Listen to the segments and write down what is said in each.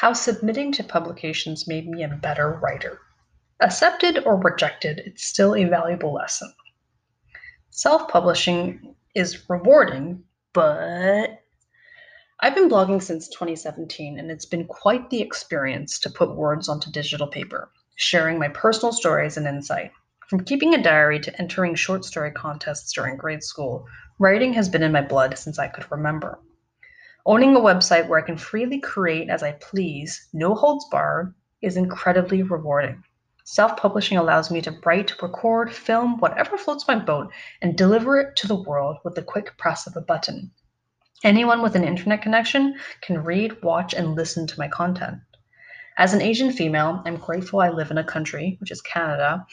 How submitting to publications made me a better writer. Accepted or rejected, it's still a valuable lesson. Self publishing is rewarding, but I've been blogging since 2017, and it's been quite the experience to put words onto digital paper, sharing my personal stories and insight. From keeping a diary to entering short story contests during grade school, writing has been in my blood since I could remember. Owning a website where I can freely create as I please, no holds barred, is incredibly rewarding. Self publishing allows me to write, record, film, whatever floats my boat, and deliver it to the world with the quick press of a button. Anyone with an internet connection can read, watch, and listen to my content. As an Asian female, I'm grateful I live in a country, which is Canada,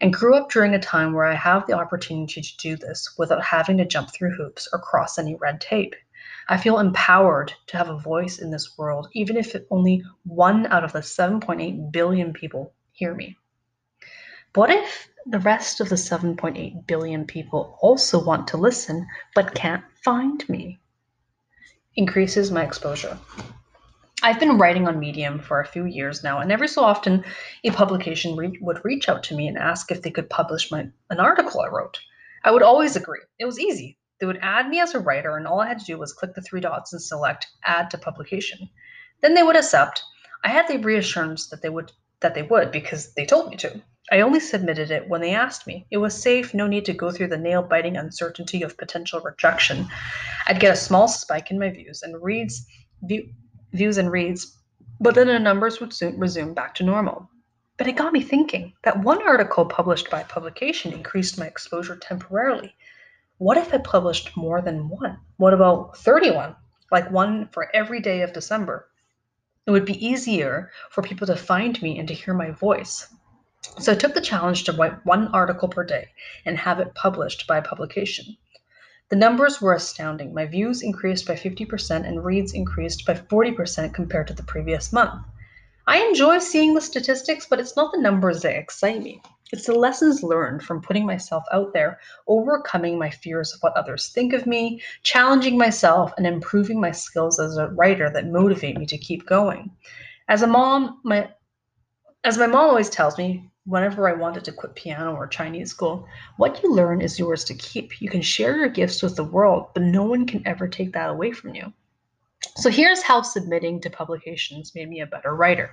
and grew up during a time where I have the opportunity to do this without having to jump through hoops or cross any red tape. I feel empowered to have a voice in this world, even if only one out of the 7.8 billion people hear me. What if the rest of the 7.8 billion people also want to listen but can't find me? Increases my exposure. I've been writing on Medium for a few years now, and every so often a publication re- would reach out to me and ask if they could publish my, an article I wrote. I would always agree. It was easy. They would add me as a writer, and all I had to do was click the three dots and select Add to Publication. Then they would accept. I had the reassurance that they would that they would because they told me to. I only submitted it when they asked me. It was safe, no need to go through the nail biting uncertainty of potential rejection. I'd get a small spike in my views and reads, view, views and reads, but then the numbers would soon resume back to normal. But it got me thinking that one article published by publication increased my exposure temporarily. What if I published more than one? What about 31? Like one for every day of December. It would be easier for people to find me and to hear my voice. So I took the challenge to write one article per day and have it published by publication. The numbers were astounding. My views increased by 50% and reads increased by 40% compared to the previous month. I enjoy seeing the statistics, but it's not the numbers that excite me. It's the lessons learned from putting myself out there, overcoming my fears of what others think of me, challenging myself, and improving my skills as a writer that motivate me to keep going. As a mom, my as my mom always tells me, whenever I wanted to quit piano or Chinese school, what you learn is yours to keep. You can share your gifts with the world, but no one can ever take that away from you. So here's how submitting to publications made me a better writer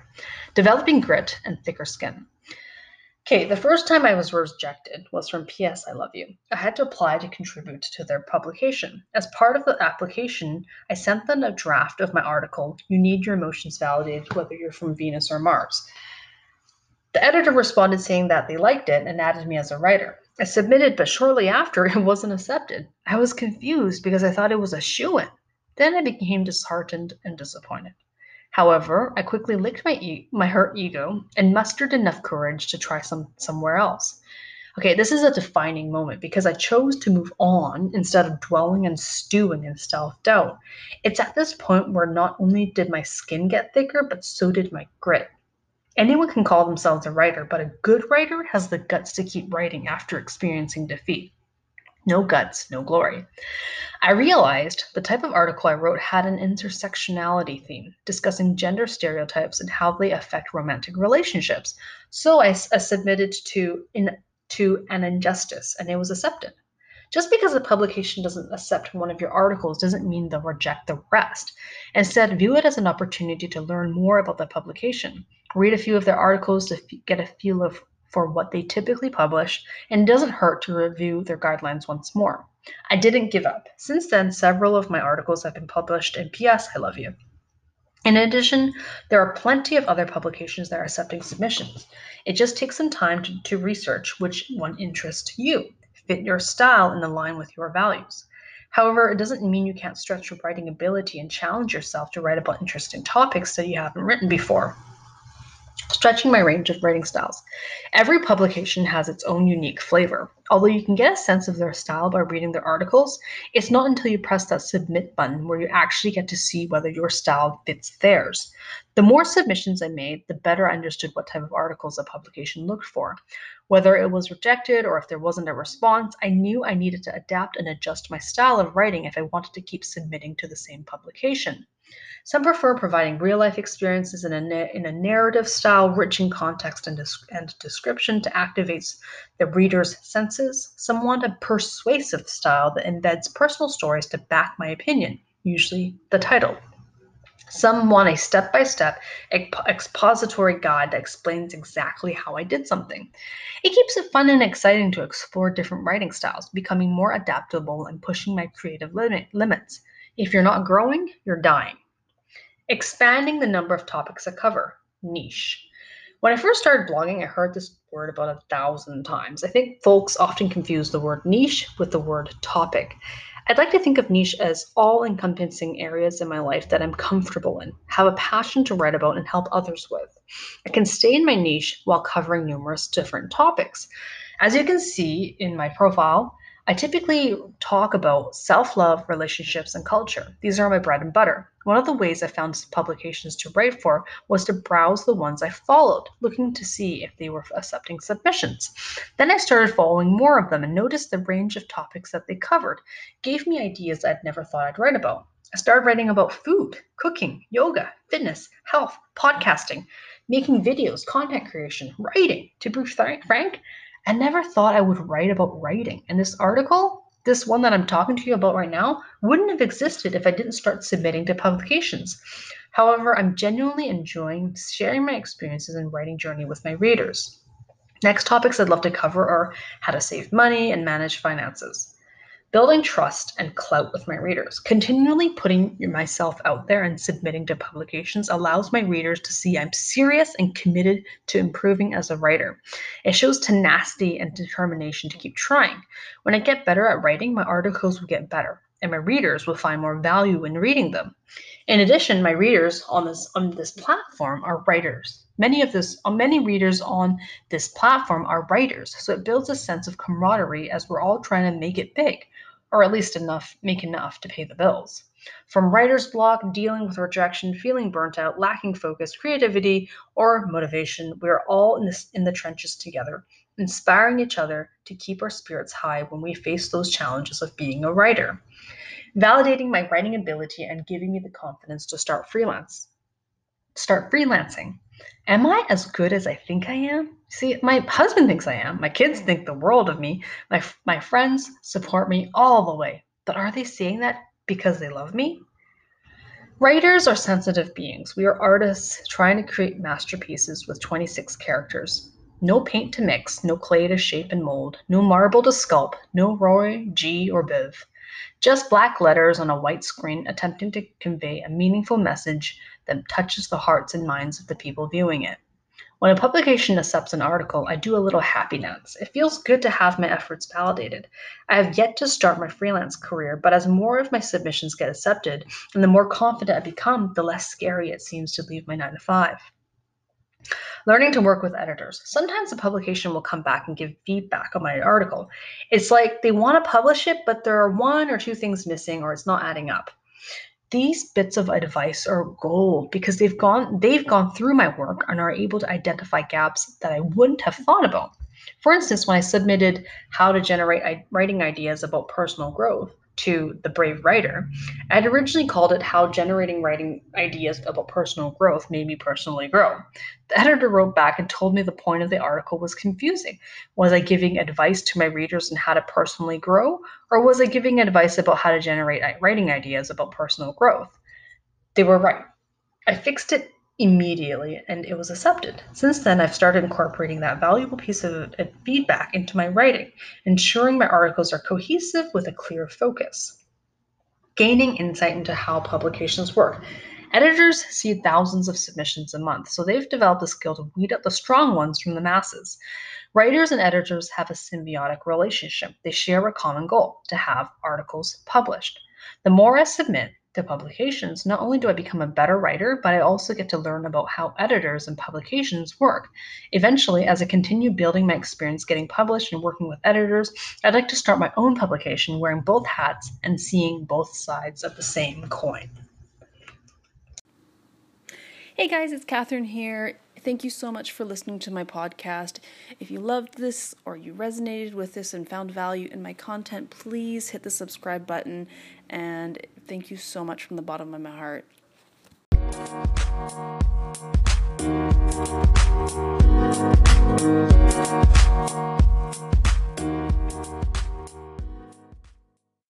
developing grit and thicker skin. Okay, the first time I was rejected was from PS I Love You. I had to apply to contribute to their publication. As part of the application, I sent them a draft of my article, You Need Your Emotions Validated, whether you're from Venus or Mars. The editor responded saying that they liked it and added me as a writer. I submitted, but shortly after, it wasn't accepted. I was confused because I thought it was a shoo in. Then I became disheartened and disappointed. However, I quickly licked my e- my hurt ego and mustered enough courage to try some somewhere else. Okay, this is a defining moment because I chose to move on instead of dwelling and stewing in self-doubt. It's at this point where not only did my skin get thicker, but so did my grit. Anyone can call themselves a writer, but a good writer has the guts to keep writing after experiencing defeat. No guts, no glory. I realized the type of article I wrote had an intersectionality theme, discussing gender stereotypes and how they affect romantic relationships. So I, I submitted to in, to an injustice, and it was accepted. Just because a publication doesn't accept one of your articles doesn't mean they'll reject the rest. Instead, view it as an opportunity to learn more about the publication. Read a few of their articles to get a feel of for what they typically publish, and it doesn't hurt to review their guidelines once more. I didn't give up. Since then, several of my articles have been published in PS I Love You. In addition, there are plenty of other publications that are accepting submissions. It just takes some time to, to research which one interests you, fit your style, and align with your values. However, it doesn't mean you can't stretch your writing ability and challenge yourself to write about interesting topics that you haven't written before stretching my range of writing styles. Every publication has its own unique flavor. Although you can get a sense of their style by reading their articles, it's not until you press that submit button where you actually get to see whether your style fits theirs. The more submissions I made, the better I understood what type of articles a publication looked for. Whether it was rejected or if there wasn't a response, I knew I needed to adapt and adjust my style of writing if I wanted to keep submitting to the same publication. Some prefer providing real life experiences in a, in a narrative style rich in context and, and description to activate the reader's Some want a persuasive style that embeds personal stories to back my opinion, usually the title. Some want a step by step expository guide that explains exactly how I did something. It keeps it fun and exciting to explore different writing styles, becoming more adaptable and pushing my creative limit, limits. If you're not growing, you're dying. Expanding the number of topics I cover. Niche. When I first started blogging, I heard this word about a thousand times. I think folks often confuse the word niche with the word topic. I'd like to think of niche as all encompassing areas in my life that I'm comfortable in, have a passion to write about, and help others with. I can stay in my niche while covering numerous different topics. As you can see in my profile, I typically talk about self love, relationships, and culture. These are my bread and butter. One of the ways I found publications to write for was to browse the ones I followed, looking to see if they were accepting submissions. Then I started following more of them and noticed the range of topics that they covered gave me ideas I'd never thought I'd write about. I started writing about food, cooking, yoga, fitness, health, podcasting, making videos, content creation, writing. To be frank, I never thought I would write about writing. And this article, this one that I'm talking to you about right now, wouldn't have existed if I didn't start submitting to publications. However, I'm genuinely enjoying sharing my experiences and writing journey with my readers. Next topics I'd love to cover are how to save money and manage finances building trust and clout with my readers. Continually putting myself out there and submitting to publications allows my readers to see I'm serious and committed to improving as a writer. It shows tenacity and determination to keep trying. When I get better at writing, my articles will get better and my readers will find more value in reading them. In addition, my readers on this on this platform are writers. Many of this uh, many readers on this platform are writers, so it builds a sense of camaraderie as we're all trying to make it big or at least enough make enough to pay the bills. From writer's block, dealing with rejection, feeling burnt out, lacking focus, creativity, or motivation, we are all in this in the trenches together, inspiring each other to keep our spirits high when we face those challenges of being a writer. Validating my writing ability and giving me the confidence to start freelance. Start freelancing. Am I as good as I think I am? See, my husband thinks I am. My kids think the world of me. My, my friends support me all the way. But are they saying that because they love me? Writers are sensitive beings. We are artists trying to create masterpieces with 26 characters. No paint to mix, no clay to shape and mold, no marble to sculpt, no Roy, G, or Biv. Just black letters on a white screen attempting to convey a meaningful message that touches the hearts and minds of the people viewing it. When a publication accepts an article, I do a little happy dance. It feels good to have my efforts validated. I have yet to start my freelance career, but as more of my submissions get accepted and the more confident I become, the less scary it seems to leave my 9 to 5. Learning to work with editors. Sometimes a publication will come back and give feedback on my article. It's like they want to publish it, but there are one or two things missing or it's not adding up these bits of advice are gold because they've gone they've gone through my work and are able to identify gaps that I wouldn't have thought about. For instance, when I submitted how to generate writing ideas about personal growth, to The Brave Writer. I had originally called it How Generating Writing Ideas About Personal Growth Made Me Personally Grow. The editor wrote back and told me the point of the article was confusing. Was I giving advice to my readers on how to personally grow, or was I giving advice about how to generate writing ideas about personal growth? They were right. I fixed it immediately and it was accepted. Since then, I've started incorporating that valuable piece of uh, feedback into my writing, ensuring my articles are cohesive with a clear focus. Gaining insight into how publications work. Editors see thousands of submissions a month, so they've developed the skill to weed out the strong ones from the masses. Writers and editors have a symbiotic relationship. They share a common goal to have articles published. The more I submit, to publications, not only do I become a better writer, but I also get to learn about how editors and publications work. Eventually, as I continue building my experience getting published and working with editors, I'd like to start my own publication wearing both hats and seeing both sides of the same coin. Hey guys, it's Catherine here. Thank you so much for listening to my podcast. If you loved this or you resonated with this and found value in my content, please hit the subscribe button. And thank you so much from the bottom of my heart.